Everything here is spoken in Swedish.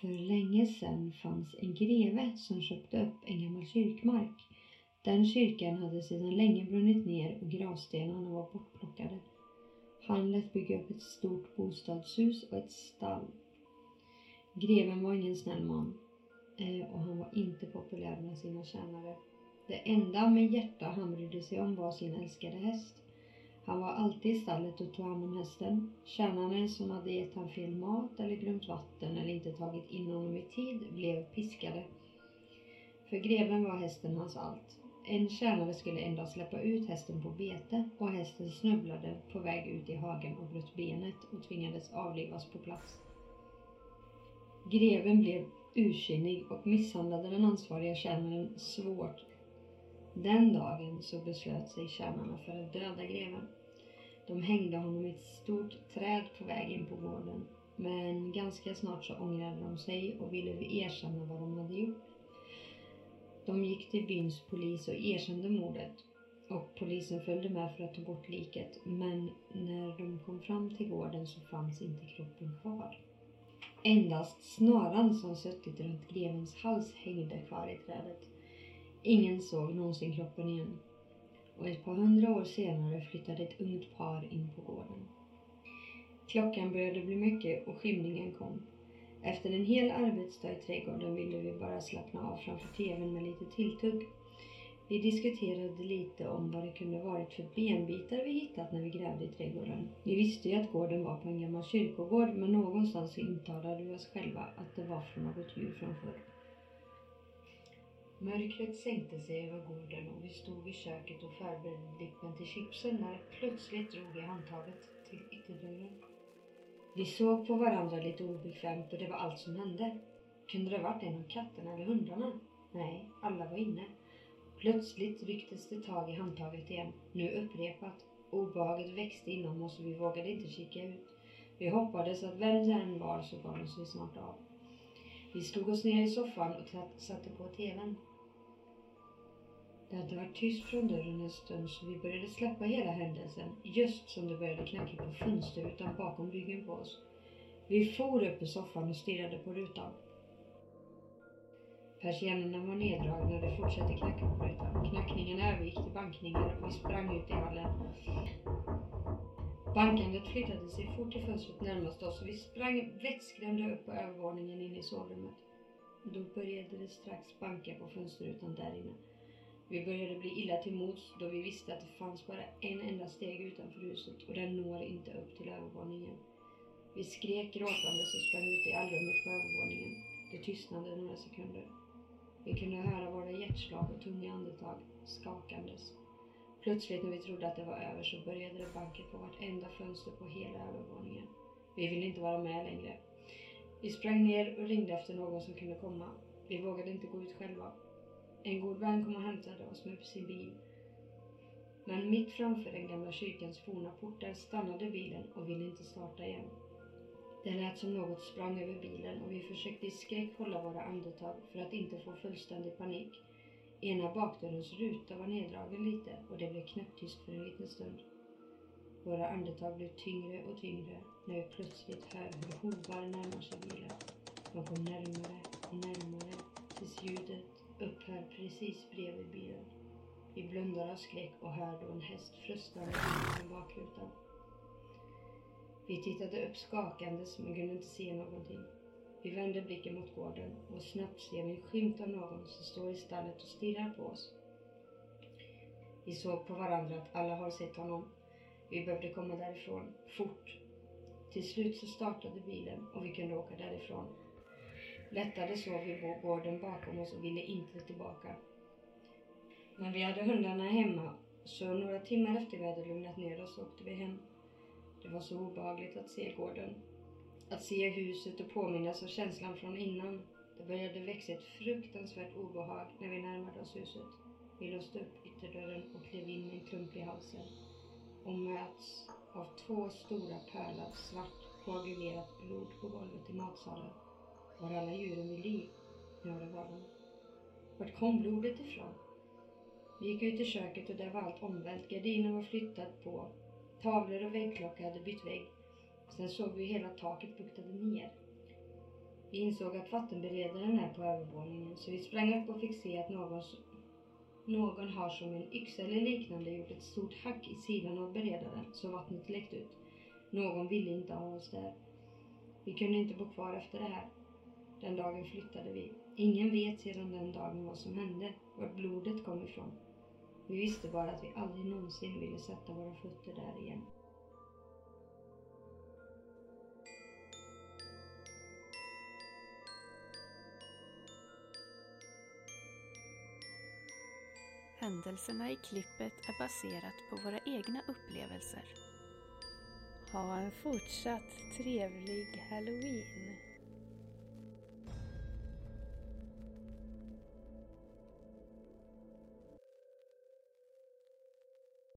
För länge sedan fanns en greve som köpte upp en gammal kyrkmark. Den kyrkan hade sedan länge brunnit ner och gravstenarna var bortplockade. Han lät bygga upp ett stort bostadshus och ett stall. Greven var ingen snäll man eh, och han var inte populär bland sina tjänare. Det enda med hjärta han brydde sig om var sin älskade häst. Han var alltid i stallet och tog hand om hästen. Tjänarna som hade gett han fel mat eller glömt vatten eller inte tagit in honom i tid blev piskade. För greven var hästen hans allt. En tjänare skulle endast släppa ut hästen på bete och hästen snubblade på väg ut i hagen och bröt benet och tvingades avlivas på plats. Greven blev ursinnig och misshandlade den ansvariga tjänaren svårt. Den dagen så beslöt sig tjänarna för att döda greven. De hängde honom i ett stort träd på väg in på gården. Men ganska snart så ångrade de sig och ville erkänna vad de hade gjort. De gick till byns polis och erkände mordet och polisen följde med för att ta bort liket men när de kom fram till gården så fanns inte kroppen kvar. Endast snaran som suttit runt grevens hals hängde kvar i trädet. Ingen såg någonsin kroppen igen. Och ett par hundra år senare flyttade ett ungt par in på gården. Klockan började bli mycket och skymningen kom. Efter en hel arbetsdag i trädgården ville vi bara slappna av framför tvn med lite tilltugg. Vi diskuterade lite om vad det kunde varit för benbitar vi hittat när vi grävde i trädgården. Vi visste ju att gården var på en gammal kyrkogård men någonstans så intalade vi oss själva att det var från något djur från förr. Mörkret sänkte sig över gården och vi stod i köket och förberedde dippen till chipsen när det plötsligt drog i handtaget till ytterdörren. Vi såg på varandra lite obekvämt och det var allt som hände. Kunde det varit en av katterna eller hundarna? Nej, alla var inne. Plötsligt rycktes det tag i handtaget igen, nu upprepat. Obehaget växte inom oss och vi vågade inte kika ut. Vi hoppades att vem det än var så gav de sig snart av. Vi slog oss ner i soffan och satte på TVn. Det hade varit tyst från dörren en stund så vi började släppa hela händelsen just som det började knacka på fönsterrutan bakom ryggen på oss. Vi for upp i soffan och stirrade på rutan. Persiennerna var neddragna och det fortsatte knacka på rutan. Knackningarna övergick till bankningar och vi sprang ut i hallen. Bankandet flyttade sig fort till fönstret närmast oss och vi sprang vettskrämda upp på övervåningen in i sovrummet. Då började det strax banka på fönsterrutan där inne. Vi började bli illa till mods då vi visste att det fanns bara en enda steg utanför huset och den når inte upp till övervåningen. Vi skrek gråtandes och sprang ut i allrummet på övervåningen. Det tystnade några sekunder. Vi kunde höra våra hjärtslag och tunga andetag skakandes. Plötsligt när vi trodde att det var över så började det banka på vartenda fönster på hela övervåningen. Vi ville inte vara med längre. Vi sprang ner och ringde efter någon som kunde komma. Vi vågade inte gå ut själva. En god vän kom och hämtade oss med sin bil. Men mitt framför den gamla kyrkans forna portar stannade bilen och ville inte starta igen. Det lät som något sprang över bilen och vi försökte i skräck hålla våra andetag för att inte få fullständig panik. Ena bakdörrens ruta var neddragen lite och det blev knäpptyst för en liten stund. Våra andetag blev tyngre och tyngre när vi plötsligt hör hur hovar närmar sig bilen. De kom närmare och närmare tills ljudet upphör precis bredvid bilen. Vi blundar av skräck och hör då en häst frustande från bakrutan. Vi tittade upp skakandes men kunde inte se någonting. Vi vände blicken mot gården och snabbt ser vi en skymt av någon som står i stallet och stirrar på oss. Vi såg på varandra att alla har sett honom. Vi behövde komma därifrån, fort. Till slut så startade bilen och vi kunde åka därifrån. Lättade såg vi på gården bakom oss och ville inte tillbaka. Men vi hade hundarna hemma så några timmar efter vi hade lugnat ner oss åkte vi hem. Det var så obehagligt att se gården. Att se huset och påminnas av känslan från innan. Det började växa ett fruktansvärt obehag när vi närmade oss huset. Vi låste upp ytterdörren och klev in med en klump i halsen och möts av två stora pölar svart koagulerat blod på golvet i matsalen. Var alla djuren vid liv? Ja, det var de. Vart kom blodet ifrån? Vi gick ut i köket och där var allt omvänt. Gardinen var flyttad på. Tavlor och väggklocka hade bytt vägg. Sen såg vi hela taket buktade ner. Vi insåg att vattenberedaren är på övervåningen så vi sprang upp och fick se att någon, någon har som en yxa eller liknande gjort ett stort hack i sidan av beredaren så vattnet läckt ut. Någon ville inte ha oss där. Vi kunde inte bo kvar efter det här. Den dagen flyttade vi. Ingen vet sedan den dagen vad som hände, var blodet kom ifrån. Vi visste bara att vi aldrig någonsin ville sätta våra fötter där igen. Händelserna i klippet är baserat på våra egna upplevelser. Ha en fortsatt trevlig halloween!